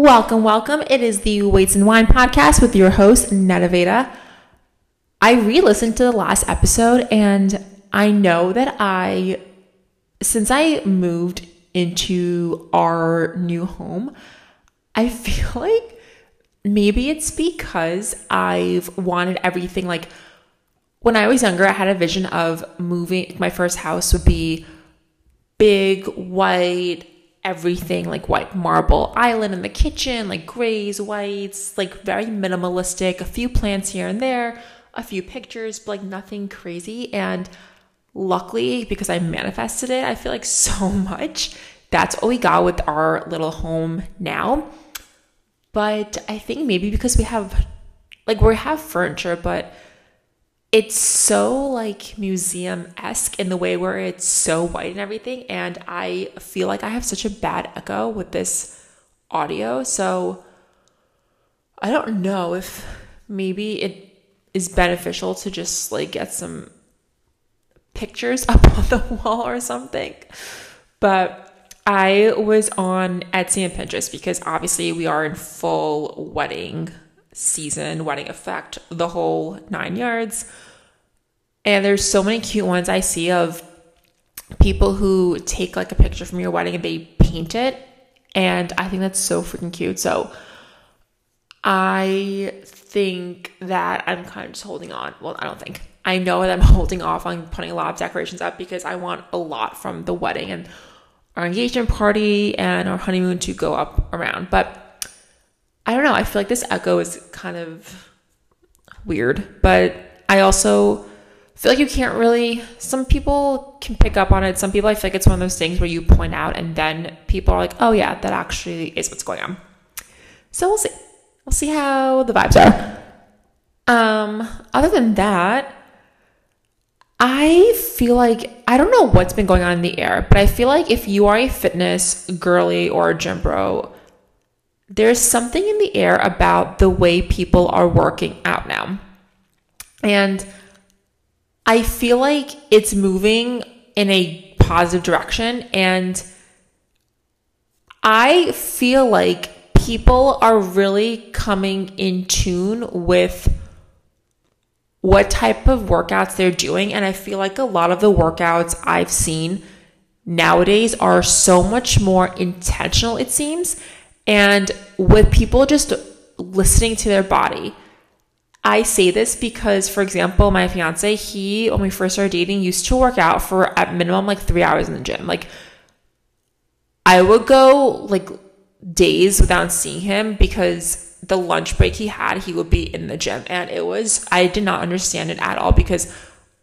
Welcome, welcome. It is the Weights and Wine podcast with your host, Neda Vaeda. I re listened to the last episode and I know that I, since I moved into our new home, I feel like maybe it's because I've wanted everything like when I was younger, I had a vision of moving, my first house would be big, white, everything like white marble island in the kitchen, like grays, whites, like very minimalistic, a few plants here and there, a few pictures, but like nothing crazy. And luckily, because I manifested it, I feel like so much. That's what we got with our little home now. But I think maybe because we have, like, we have furniture, but it's so like museum esque in the way where it's so white and everything. And I feel like I have such a bad echo with this audio. So I don't know if maybe it is beneficial to just like get some pictures up on the wall or something. But I was on Etsy and Pinterest because obviously we are in full wedding season, wedding effect, the whole nine yards. And there's so many cute ones I see of people who take like a picture from your wedding and they paint it. And I think that's so freaking cute. So I think that I'm kind of just holding on. Well, I don't think. I know that I'm holding off on putting a lot of decorations up because I want a lot from the wedding and our engagement party and our honeymoon to go up around. But I don't know. I feel like this echo is kind of weird, but I also feel like you can't really. Some people can pick up on it. Some people, I feel like it's one of those things where you point out and then people are like, oh, yeah, that actually is what's going on. So we'll see. We'll see how the vibes are. Um, other than that, I feel like I don't know what's been going on in the air, but I feel like if you are a fitness girly or a gym bro, there's something in the air about the way people are working out now. And I feel like it's moving in a positive direction. And I feel like people are really coming in tune with what type of workouts they're doing. And I feel like a lot of the workouts I've seen nowadays are so much more intentional, it seems and with people just listening to their body. I say this because, for example, my fiance, he, when we first started dating, used to work out for at minimum like three hours in the gym. Like, I would go like days without seeing him because the lunch break he had, he would be in the gym. And it was, I did not understand it at all because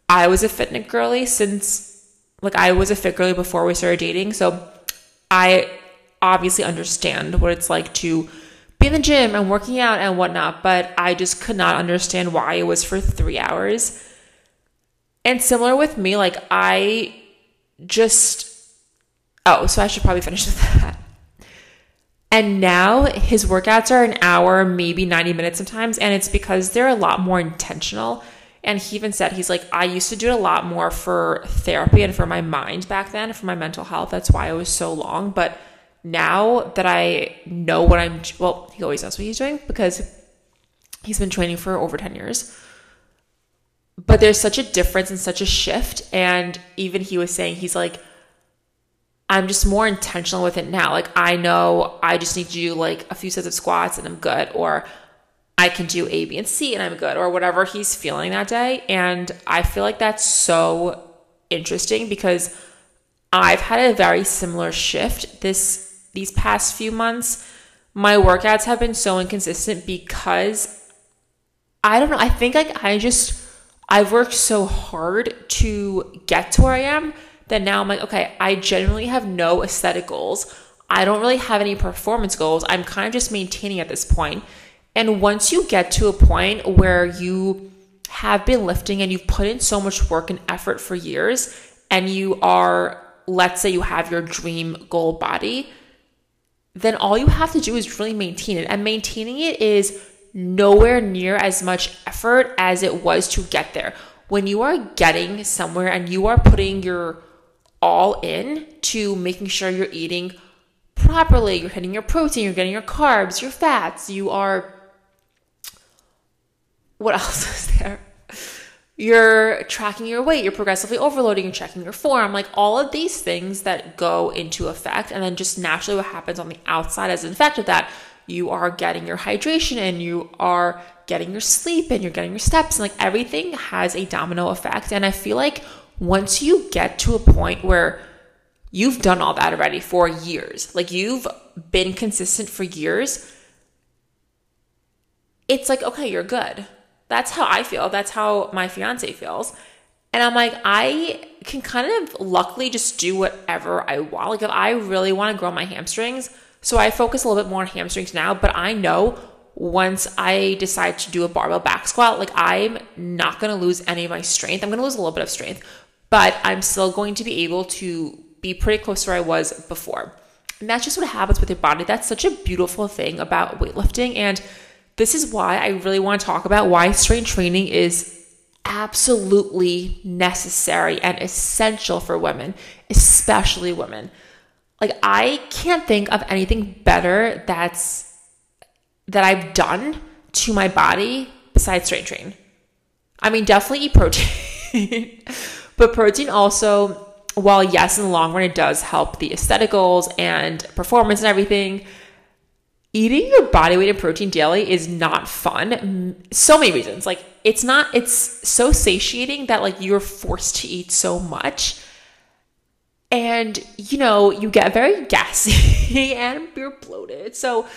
I was a fitness girly since, like, I was a fit girly before we started dating. So I obviously understand what it's like to be in the gym and working out and whatnot, but I just could not understand why it was for three hours. And similar with me, like I just, oh, so I should probably finish with that. And now his workouts are an hour, maybe 90 minutes sometimes. And it's because they're a lot more intentional. And he even said, he's like, I used to do it a lot more for therapy and for my mind back then, for my mental health. That's why it was so long. But now that I know what I'm, well, he always knows what he's doing because he's been training for over 10 years. But there's such a difference and such a shift. And even he was saying, he's like, I'm just more intentional with it now. Like, I know I just need to do like a few sets of squats and I'm good, or I can do A, B, and C and I'm good, or whatever he's feeling that day. And I feel like that's so interesting because I've had a very similar shift this these past few months, my workouts have been so inconsistent because I don't know. I think like I just I've worked so hard to get to where I am that now I'm like, okay, I generally have no aesthetic goals. I don't really have any performance goals. I'm kind of just maintaining at this point. And once you get to a point where you have been lifting and you've put in so much work and effort for years, and you are, let's say, you have your dream goal body, then all you have to do is really maintain it. And maintaining it is nowhere near as much effort as it was to get there. When you are getting somewhere and you are putting your all in to making sure you're eating properly, you're hitting your protein, you're getting your carbs, your fats, you are. What else is there? You're tracking your weight, you're progressively overloading, you're checking your form, like all of these things that go into effect. And then just naturally, what happens on the outside as an effect of that, you are getting your hydration and you are getting your sleep and you're getting your steps, and like everything has a domino effect. And I feel like once you get to a point where you've done all that already for years, like you've been consistent for years, it's like, okay, you're good. That's how I feel. That's how my fiance feels. And I'm like, I can kind of luckily just do whatever I want. Like, if I really want to grow my hamstrings, so I focus a little bit more on hamstrings now, but I know once I decide to do a barbell back squat, like I'm not going to lose any of my strength. I'm going to lose a little bit of strength, but I'm still going to be able to be pretty close to where I was before. And that's just what happens with your body. That's such a beautiful thing about weightlifting. And this is why I really want to talk about why strength training is absolutely necessary and essential for women, especially women. Like, I can't think of anything better that's that I've done to my body besides strength train. I mean, definitely eat protein, but protein also, while yes, in the long run, it does help the aesthetic goals and performance and everything. Eating your body weight in protein daily is not fun. So many reasons. Like, it's not, it's so satiating that, like, you're forced to eat so much. And, you know, you get very gassy and you're bloated. So,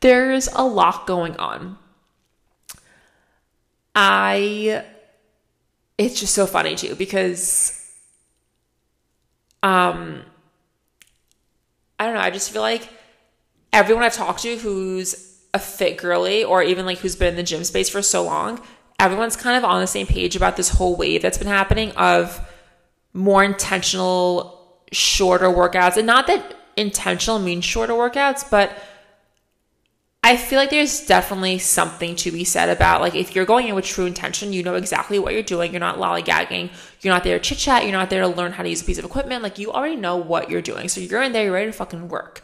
there's a lot going on. I it's just so funny too because um I don't know, I just feel like everyone I've talked to who's a fit girly or even like who's been in the gym space for so long, everyone's kind of on the same page about this whole wave that's been happening of more intentional shorter workouts. And not that intentional means shorter workouts, but I feel like there's definitely something to be said about like if you're going in with true intention, you know exactly what you're doing. You're not lollygagging. You're not there to chit chat. You're not there to learn how to use a piece of equipment. Like you already know what you're doing. So you're in there, you're ready to fucking work.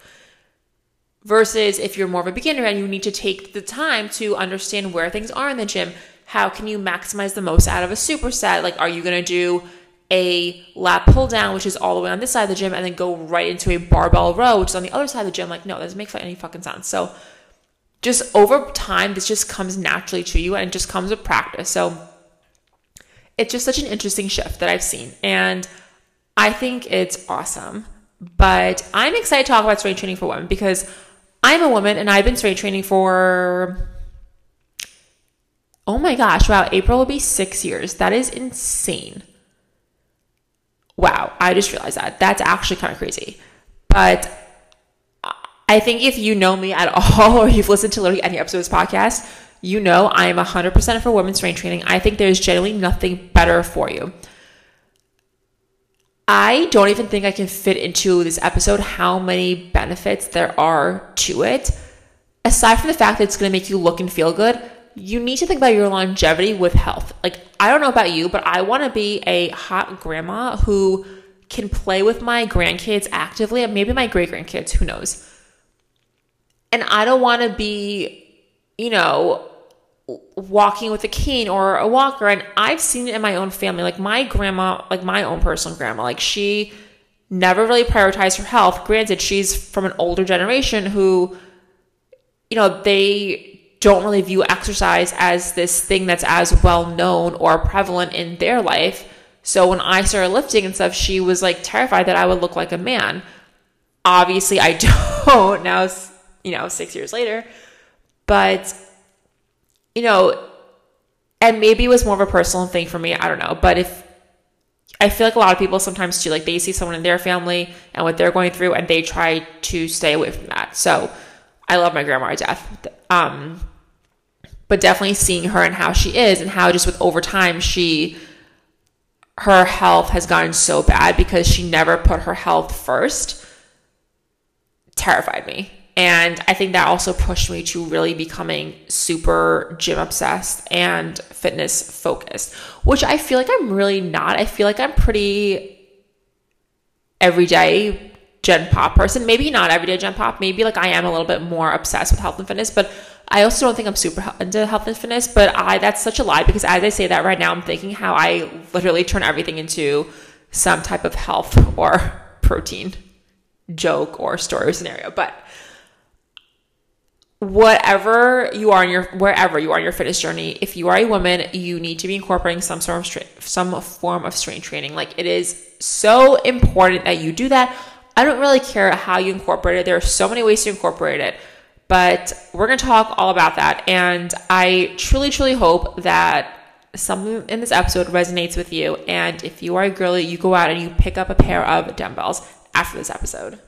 Versus if you're more of a beginner and you need to take the time to understand where things are in the gym, how can you maximize the most out of a superset? Like, are you gonna do a lat pull down, which is all the way on this side of the gym, and then go right into a barbell row, which is on the other side of the gym? Like, no, that doesn't make any fucking sense. So just over time, this just comes naturally to you and it just comes with practice. So it's just such an interesting shift that I've seen. And I think it's awesome. But I'm excited to talk about strength training for women because I'm a woman and I've been strength training for, oh my gosh, wow, April will be six years. That is insane. Wow, I just realized that. That's actually kind of crazy. But I think if you know me at all, or you've listened to literally any episode of this podcast, you know I am 100% for women's strength training. I think there's generally nothing better for you. I don't even think I can fit into this episode how many benefits there are to it. Aside from the fact that it's going to make you look and feel good, you need to think about your longevity with health. Like, I don't know about you, but I want to be a hot grandma who can play with my grandkids actively, and maybe my great grandkids, who knows and I don't want to be, you know, walking with a cane or a walker. And I've seen it in my own family. Like my grandma, like my own personal grandma, like she never really prioritized her health. Granted, she's from an older generation who, you know, they don't really view exercise as this thing that's as well known or prevalent in their life. So when I started lifting and stuff, she was like terrified that I would look like a man. Obviously, I don't. Now you know, six years later. But, you know, and maybe it was more of a personal thing for me. I don't know. But if I feel like a lot of people sometimes too, like they see someone in their family and what they're going through and they try to stay away from that. So I love my grandma to death. Um, but definitely seeing her and how she is and how just with over time she her health has gotten so bad because she never put her health first terrified me and I think that also pushed me to really becoming super gym obsessed and fitness focused, which I feel like I'm really not. I feel like I'm pretty everyday gen pop person. Maybe not everyday gen pop. Maybe like I am a little bit more obsessed with health and fitness, but I also don't think I'm super into health and fitness. But I that's such a lie because as I say that right now, I'm thinking how I literally turn everything into some type of health or protein joke or story or scenario. But whatever you are in your wherever you are in your fitness journey if you are a woman you need to be incorporating some sort of strength, some form of strength training. Like it is so important that you do that. I don't really care how you incorporate it. There are so many ways to incorporate it but we're going to talk all about that. And i truly truly hope that something in this episode resonates with you. And if you are a girly you go out and you pick up a pair of dumbbells after this episode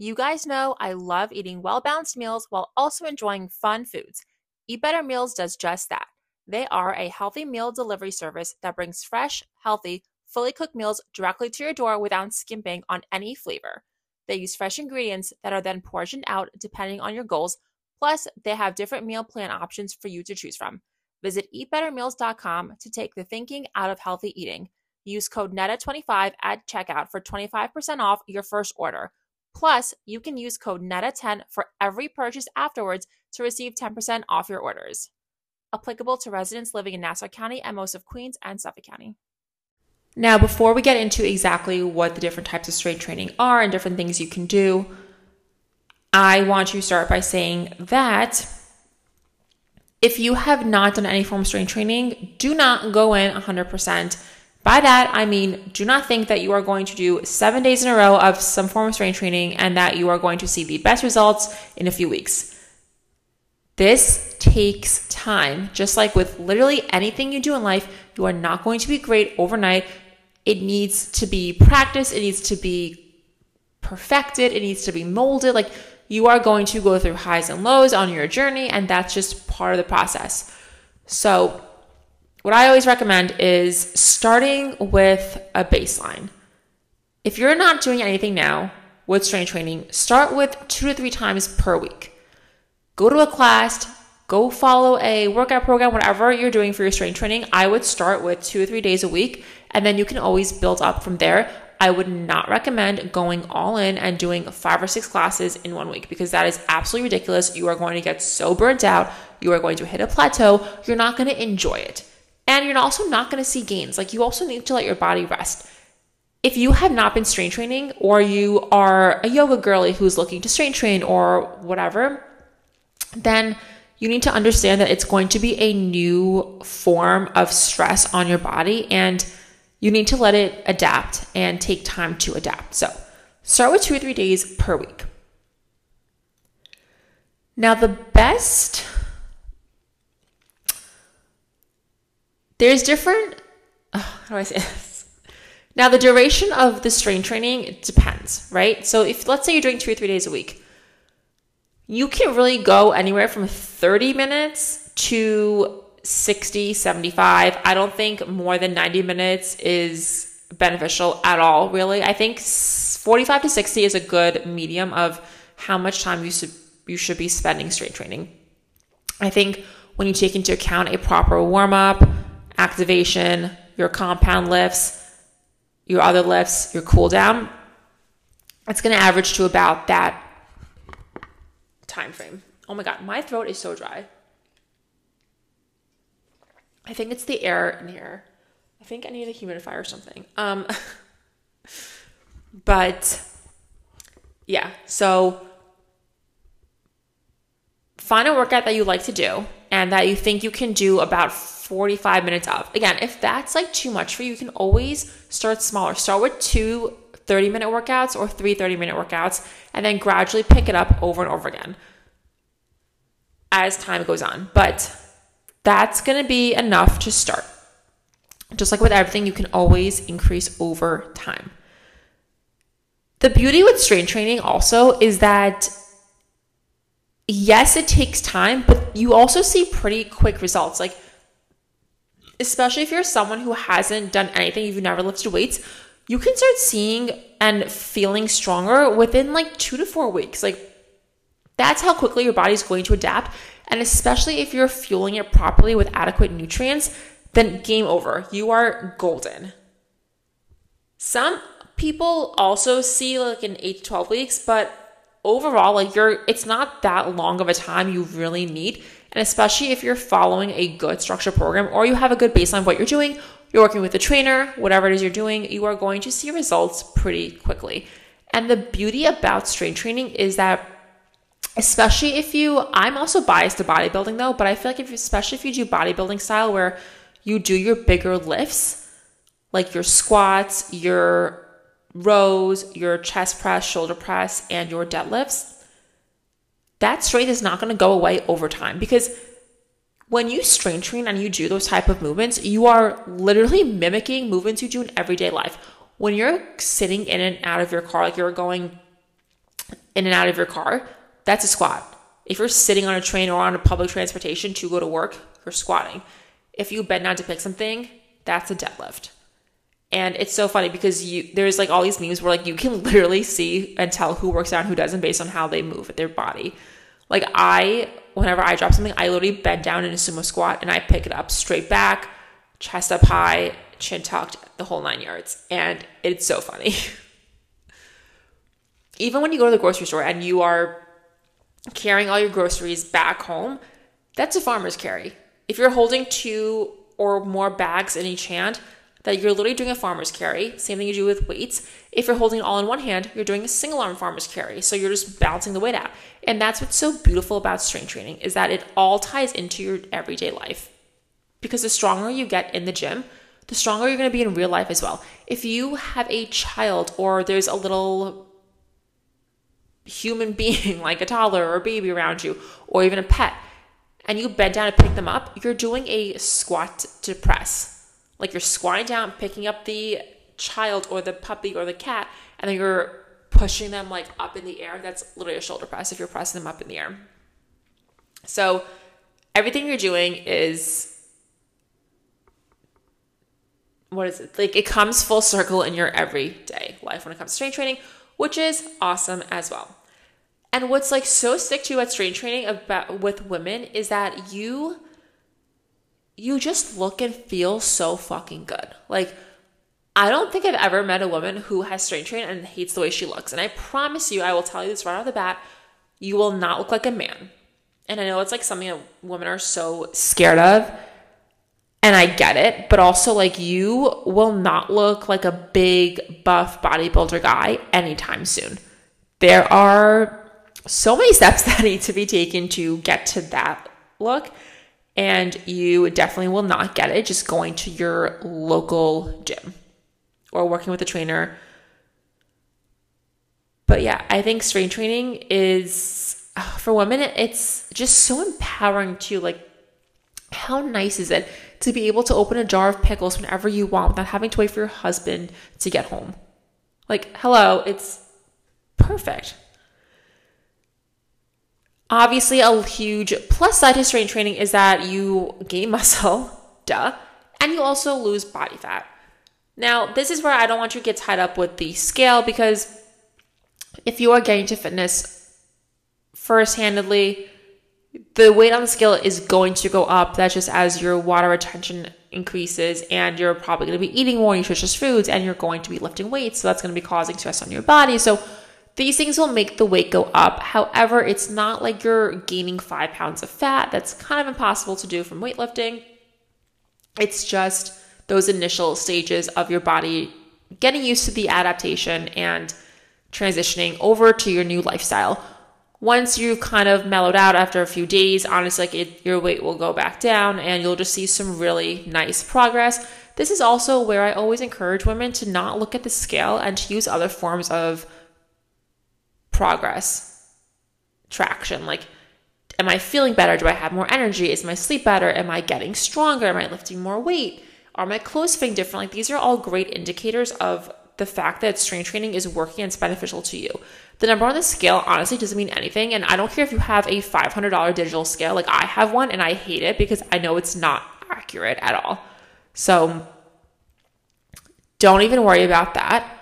you guys know I love eating well balanced meals while also enjoying fun foods. Eat Better Meals does just that. They are a healthy meal delivery service that brings fresh, healthy, fully cooked meals directly to your door without skimping on any flavor. They use fresh ingredients that are then portioned out depending on your goals. Plus, they have different meal plan options for you to choose from. Visit eatbettermeals.com to take the thinking out of healthy eating. Use code NETA25 at checkout for 25% off your first order. Plus, you can use code NETA10 for every purchase afterwards to receive 10% off your orders. Applicable to residents living in Nassau County and most of Queens and Suffolk County. Now, before we get into exactly what the different types of strength training are and different things you can do, I want to start by saying that if you have not done any form of strength training, do not go in 100% by that, I mean, do not think that you are going to do seven days in a row of some form of strength training and that you are going to see the best results in a few weeks. This takes time. Just like with literally anything you do in life, you are not going to be great overnight. It needs to be practiced, it needs to be perfected, it needs to be molded. Like you are going to go through highs and lows on your journey, and that's just part of the process. So, what I always recommend is starting with a baseline. If you're not doing anything now with strength training, start with two to three times per week. Go to a class, go follow a workout program, whatever you're doing for your strength training. I would start with two or three days a week, and then you can always build up from there. I would not recommend going all in and doing five or six classes in one week because that is absolutely ridiculous. You are going to get so burnt out. You are going to hit a plateau. You're not going to enjoy it. And you're also not going to see gains. Like you also need to let your body rest. If you have not been strength training or you are a yoga girly who's looking to strength train or whatever, then you need to understand that it's going to be a new form of stress on your body and you need to let it adapt and take time to adapt. So, start with two or three days per week. Now, the best There's different, how do I say this? Now, the duration of the strength training depends, right? So, if let's say you're doing two or three days a week, you can really go anywhere from 30 minutes to 60, 75. I don't think more than 90 minutes is beneficial at all, really. I think 45 to 60 is a good medium of how much time you should, you should be spending strength training. I think when you take into account a proper warm up, activation, your compound lifts, your other lifts, your cool down, it's going to average to about that time frame. Oh my god, my throat is so dry. I think it's the air in here. I think I need a humidifier or something. Um but yeah, so find a workout that you like to do and that you think you can do about 45 minutes of. Again, if that's like too much for you, you can always start smaller. Start with two 30 minute workouts or three 30 minute workouts, and then gradually pick it up over and over again as time goes on. But that's going to be enough to start. Just like with everything, you can always increase over time. The beauty with strength training also is that yes, it takes time, but you also see pretty quick results. Like especially if you're someone who hasn't done anything, you've never lifted weights, you can start seeing and feeling stronger within like two to four weeks. Like, that's how quickly your body's going to adapt. And especially if you're fueling it properly with adequate nutrients, then game over. You are golden. Some people also see like in 8 to 12 weeks, but overall like you're it's not that long of a time you really need. And especially if you're following a good structure program or you have a good baseline of what you're doing, you're working with a trainer, whatever it is you're doing, you are going to see results pretty quickly. And the beauty about strength training is that especially if you I'm also biased to bodybuilding though, but I feel like if especially if you do bodybuilding style where you do your bigger lifts, like your squats, your rows, your chest press, shoulder press, and your deadlifts, that strength is not going to go away over time because when you strength train and you do those type of movements, you are literally mimicking movements you do in everyday life. When you're sitting in and out of your car, like you're going in and out of your car, that's a squat. If you're sitting on a train or on a public transportation to go to work, you're squatting. If you bend down to pick something, that's a deadlift. And it's so funny because you there's like all these memes where like you can literally see and tell who works out and who doesn't based on how they move with their body. Like I, whenever I drop something, I literally bend down in a sumo squat and I pick it up straight back, chest up high, chin tucked, the whole nine yards. And it's so funny. Even when you go to the grocery store and you are carrying all your groceries back home, that's a farmer's carry. If you're holding two or more bags in each hand, that you're literally doing a farmer's carry. Same thing you do with weights. If you're holding it all in one hand, you're doing a single arm farmer's carry. So you're just balancing the weight out. And that's what's so beautiful about strength training is that it all ties into your everyday life. Because the stronger you get in the gym, the stronger you're going to be in real life as well. If you have a child or there's a little human being like a toddler or a baby around you or even a pet and you bend down to pick them up, you're doing a squat to press like you're squatting down, picking up the child or the puppy or the cat, and then you're pushing them like up in the air. That's literally a shoulder press if you're pressing them up in the air. So everything you're doing is what is it? Like it comes full circle in your everyday life when it comes to strength training, which is awesome as well. And what's like so sick to you at strength training about with women is that you you just look and feel so fucking good. Like, I don't think I've ever met a woman who has strength training and hates the way she looks. And I promise you, I will tell you this right off the bat, you will not look like a man. And I know it's like something that women are so scared of. And I get it, but also like you will not look like a big buff bodybuilder guy anytime soon. There are so many steps that need to be taken to get to that look and you definitely will not get it just going to your local gym or working with a trainer. But yeah, I think strength training is uh, for women it's just so empowering to like how nice is it to be able to open a jar of pickles whenever you want without having to wait for your husband to get home. Like, hello, it's perfect. Obviously, a huge plus side to strength training is that you gain muscle, duh, and you also lose body fat. Now, this is where I don't want you to get tied up with the scale because if you are getting to fitness first handedly, the weight on the scale is going to go up. That's just as your water retention increases, and you're probably going to be eating more nutritious foods and you're going to be lifting weights. So that's going to be causing stress on your body. So these things will make the weight go up. However, it's not like you're gaining five pounds of fat. That's kind of impossible to do from weightlifting. It's just those initial stages of your body getting used to the adaptation and transitioning over to your new lifestyle. Once you've kind of mellowed out after a few days, honestly, like it, your weight will go back down and you'll just see some really nice progress. This is also where I always encourage women to not look at the scale and to use other forms of progress traction. Like, am I feeling better? Do I have more energy? Is my sleep better? Am I getting stronger? Am I lifting more weight? Are my clothes fitting different? Like, these are all great indicators of the fact that strength training is working and it's beneficial to you. The number on the scale honestly doesn't mean anything. And I don't care if you have a $500 digital scale. Like, I have one and I hate it because I know it's not accurate at all. So, don't even worry about that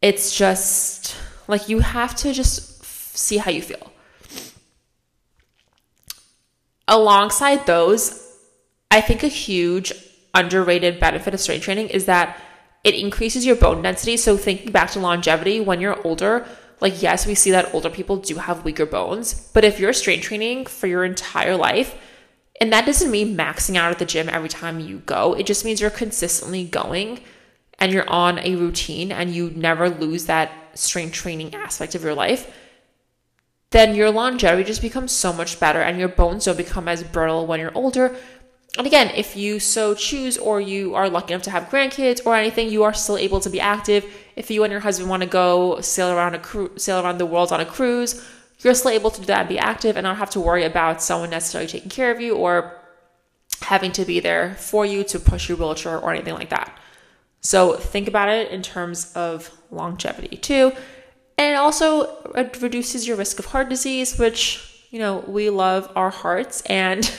it's just like you have to just see how you feel. Alongside those, I think a huge underrated benefit of strength training is that it increases your bone density. So thinking back to longevity, when you're older, like yes, we see that older people do have weaker bones, but if you're strength training for your entire life, and that doesn't mean maxing out at the gym every time you go, it just means you're consistently going and you're on a routine and you never lose that strength training aspect of your life, then your longevity just becomes so much better and your bones don't become as brittle when you're older. And again, if you so choose or you are lucky enough to have grandkids or anything, you are still able to be active. If you and your husband want to go sail around a cru- sail around the world on a cruise, you're still able to do that and be active and not have to worry about someone necessarily taking care of you or having to be there for you to push your wheelchair or anything like that. So think about it in terms of longevity too. And it also reduces your risk of heart disease, which, you know, we love our hearts and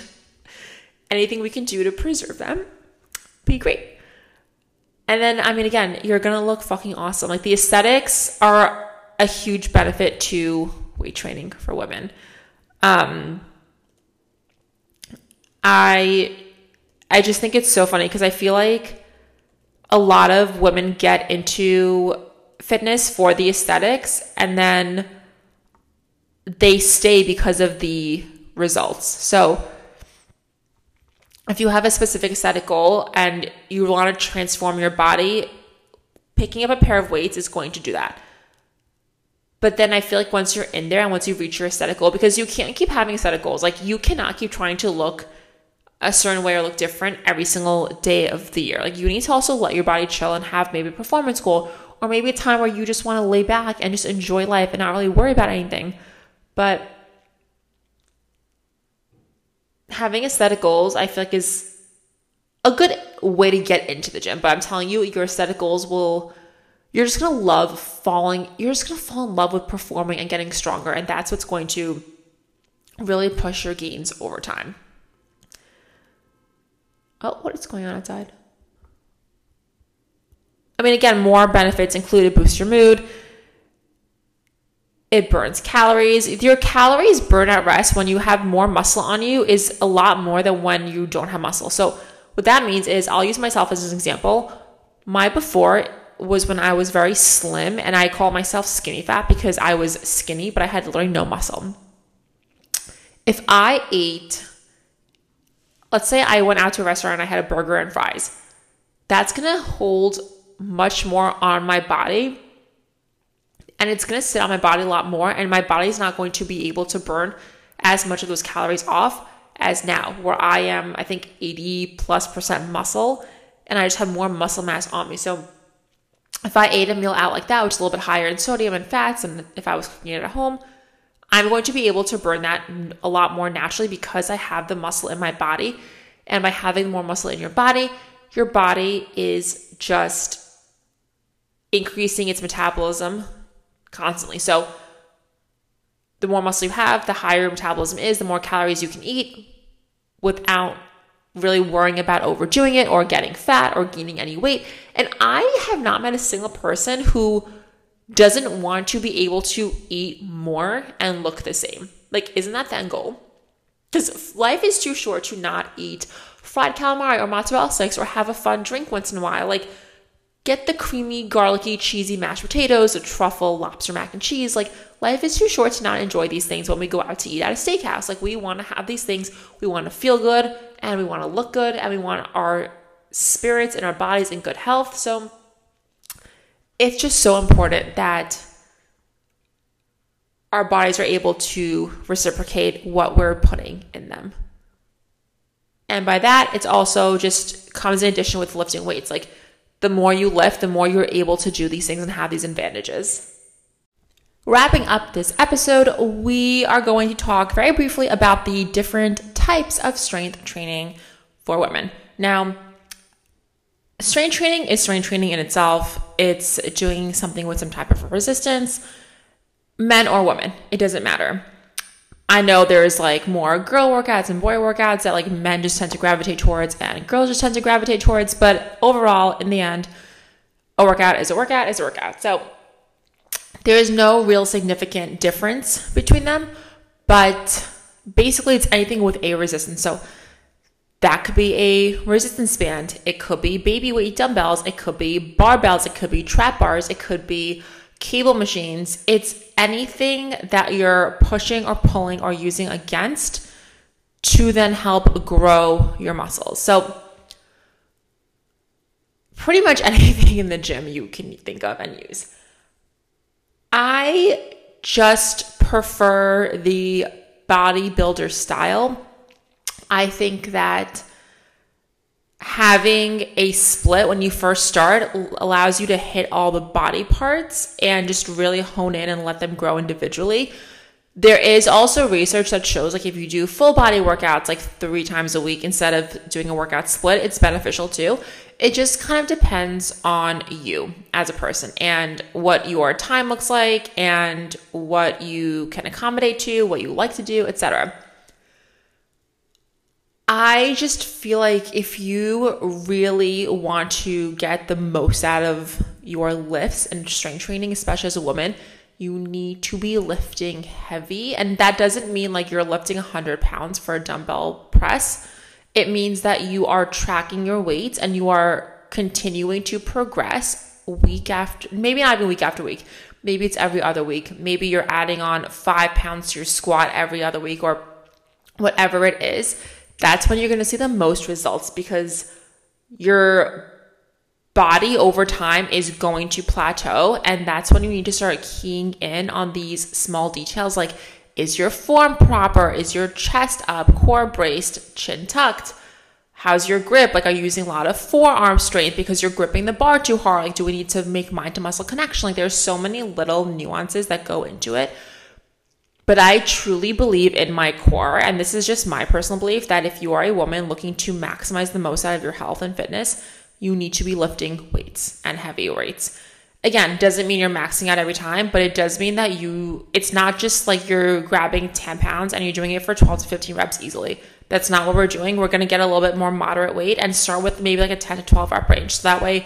anything we can do to preserve them, be great. And then, I mean, again, you're gonna look fucking awesome. Like the aesthetics are a huge benefit to weight training for women. Um, I I just think it's so funny because I feel like a lot of women get into fitness for the aesthetics and then they stay because of the results. So if you have a specific aesthetic goal and you want to transform your body, picking up a pair of weights is going to do that. But then I feel like once you're in there and once you reach your aesthetic goal, because you can't keep having aesthetic goals, like you cannot keep trying to look a certain way or look different every single day of the year. Like you need to also let your body chill and have maybe a performance goal or maybe a time where you just want to lay back and just enjoy life and not really worry about anything. But having aesthetic goals, I feel like is a good way to get into the gym. But I'm telling you, your aesthetic goals will you're just gonna love falling, you're just gonna fall in love with performing and getting stronger. And that's what's going to really push your gains over time. Oh, what is going on outside? I mean, again, more benefits include it boosts your mood. It burns calories. Your calories burn at rest when you have more muscle on you is a lot more than when you don't have muscle. So what that means is I'll use myself as an example. My before was when I was very slim and I call myself skinny fat because I was skinny, but I had literally no muscle. If I ate let's say I went out to a restaurant and I had a burger and fries. That's gonna hold much more on my body and it's gonna sit on my body a lot more, and my body's not going to be able to burn as much of those calories off as now, where I am, I think, 80 plus percent muscle and I just have more muscle mass on me. So if I ate a meal out like that, which is a little bit higher in sodium and fats, and if I was cooking it at home, I'm going to be able to burn that a lot more naturally because I have the muscle in my body. And by having more muscle in your body, your body is just increasing its metabolism constantly. So, the more muscle you have, the higher your metabolism is, the more calories you can eat without really worrying about overdoing it or getting fat or gaining any weight. And I have not met a single person who doesn't want to be able to eat more and look the same. Like, isn't that the end goal? Because life is too short to not eat fried calamari or mozzarella sticks or have a fun drink once in a while. Like, get the creamy, garlicky, cheesy mashed potatoes, a truffle, lobster mac and cheese. Like, life is too short to not enjoy these things when we go out to eat at a steakhouse. Like, we want to have these things, we want to feel good, and we want to look good, and we want our spirits and our bodies in good health. So, it's just so important that our bodies are able to reciprocate what we're putting in them. And by that, it's also just comes in addition with lifting weights. Like the more you lift, the more you're able to do these things and have these advantages. Wrapping up this episode, we are going to talk very briefly about the different types of strength training for women. Now, strength training is strength training in itself. It's doing something with some type of resistance, men or women, it doesn't matter. I know there's like more girl workouts and boy workouts that like men just tend to gravitate towards and girls just tend to gravitate towards, but overall, in the end, a workout is a workout is a workout. So there is no real significant difference between them, but basically it's anything with a resistance. So that could be a resistance band. It could be baby weight dumbbells. It could be barbells. It could be trap bars. It could be cable machines. It's anything that you're pushing or pulling or using against to then help grow your muscles. So, pretty much anything in the gym you can think of and use. I just prefer the bodybuilder style. I think that having a split when you first start allows you to hit all the body parts and just really hone in and let them grow individually. There is also research that shows like if you do full body workouts like 3 times a week instead of doing a workout split, it's beneficial too. It just kind of depends on you as a person and what your time looks like and what you can accommodate to, what you like to do, etc. I just feel like if you really want to get the most out of your lifts and strength training, especially as a woman, you need to be lifting heavy. And that doesn't mean like you're lifting 100 pounds for a dumbbell press. It means that you are tracking your weights and you are continuing to progress week after, maybe not even week after week. Maybe it's every other week. Maybe you're adding on five pounds to your squat every other week or whatever it is that's when you're going to see the most results because your body over time is going to plateau. And that's when you need to start keying in on these small details like is your form proper? Is your chest up, core braced, chin tucked? How's your grip? Like, are you using a lot of forearm strength because you're gripping the bar too hard? Like, do we need to make mind to muscle connection? Like, there's so many little nuances that go into it. But I truly believe in my core, and this is just my personal belief, that if you are a woman looking to maximize the most out of your health and fitness, you need to be lifting weights and heavy weights. Again, doesn't mean you're maxing out every time, but it does mean that you, it's not just like you're grabbing 10 pounds and you're doing it for 12 to 15 reps easily. That's not what we're doing. We're to get a little bit more moderate weight and start with maybe like a 10 to 12 rep range. So that way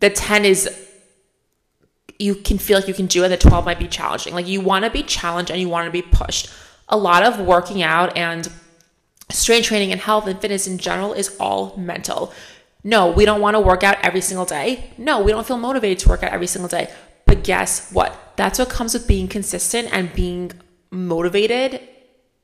the 10 is you can feel like you can do and the 12 might be challenging. Like you want to be challenged and you want to be pushed. A lot of working out and strength training and health and fitness in general is all mental. No, we don't want to work out every single day. No, we don't feel motivated to work out every single day. But guess what? That's what comes with being consistent and being motivated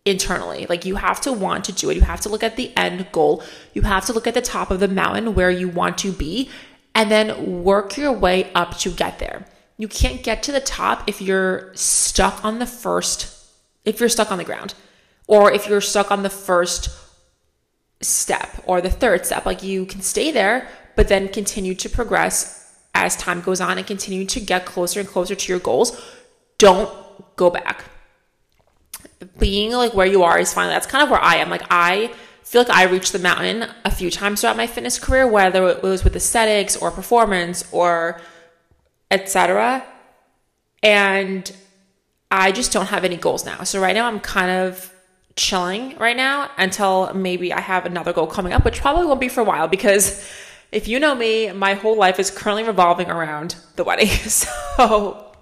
internally. Like you have to want to do it. You have to look at the end goal. You have to look at the top of the mountain where you want to be and then work your way up to get there. You can't get to the top if you're stuck on the first, if you're stuck on the ground, or if you're stuck on the first step or the third step. Like you can stay there, but then continue to progress as time goes on and continue to get closer and closer to your goals. Don't go back. Being like where you are is fine. That's kind of where I am. Like I feel like I reached the mountain a few times throughout my fitness career, whether it was with aesthetics or performance or etc. And I just don't have any goals now. So right now I'm kind of chilling right now until maybe I have another goal coming up, which probably won't be for a while because if you know me, my whole life is currently revolving around the wedding. So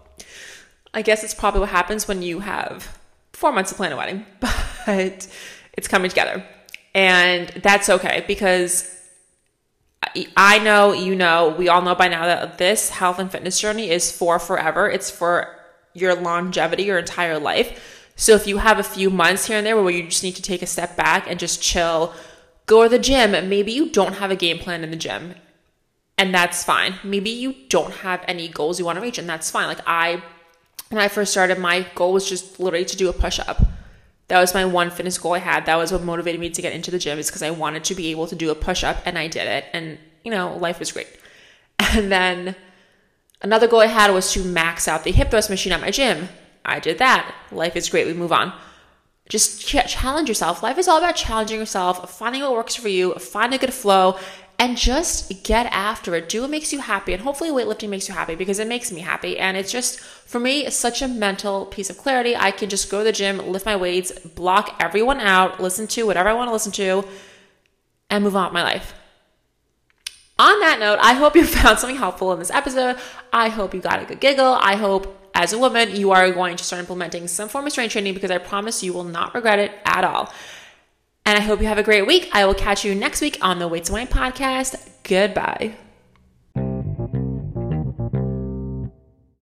I guess it's probably what happens when you have four months to plan a wedding, but it's coming together. And that's okay because I know, you know, we all know by now that this health and fitness journey is for forever. It's for your longevity, your entire life. So if you have a few months here and there where you just need to take a step back and just chill, go to the gym, maybe you don't have a game plan in the gym. And that's fine. Maybe you don't have any goals you want to reach, and that's fine. Like I, when I first started, my goal was just literally to do a push up. That was my one fitness goal I had. That was what motivated me to get into the gym is because I wanted to be able to do a push up and I did it. And, you know, life was great. And then another goal I had was to max out the hip thrust machine at my gym. I did that. Life is great. We move on. Just challenge yourself. Life is all about challenging yourself, finding what works for you, find a good flow, and just get after it. Do what makes you happy. And hopefully, weightlifting makes you happy because it makes me happy. And it's just, for me, it's such a mental piece of clarity. I can just go to the gym, lift my weights, block everyone out, listen to whatever I want to listen to, and move on with my life. On that note, I hope you found something helpful in this episode. I hope you got a good giggle. I hope as a woman, you are going to start implementing some form of strength training because I promise you will not regret it at all. And I hope you have a great week. I will catch you next week on the Weights and Wine podcast. Goodbye.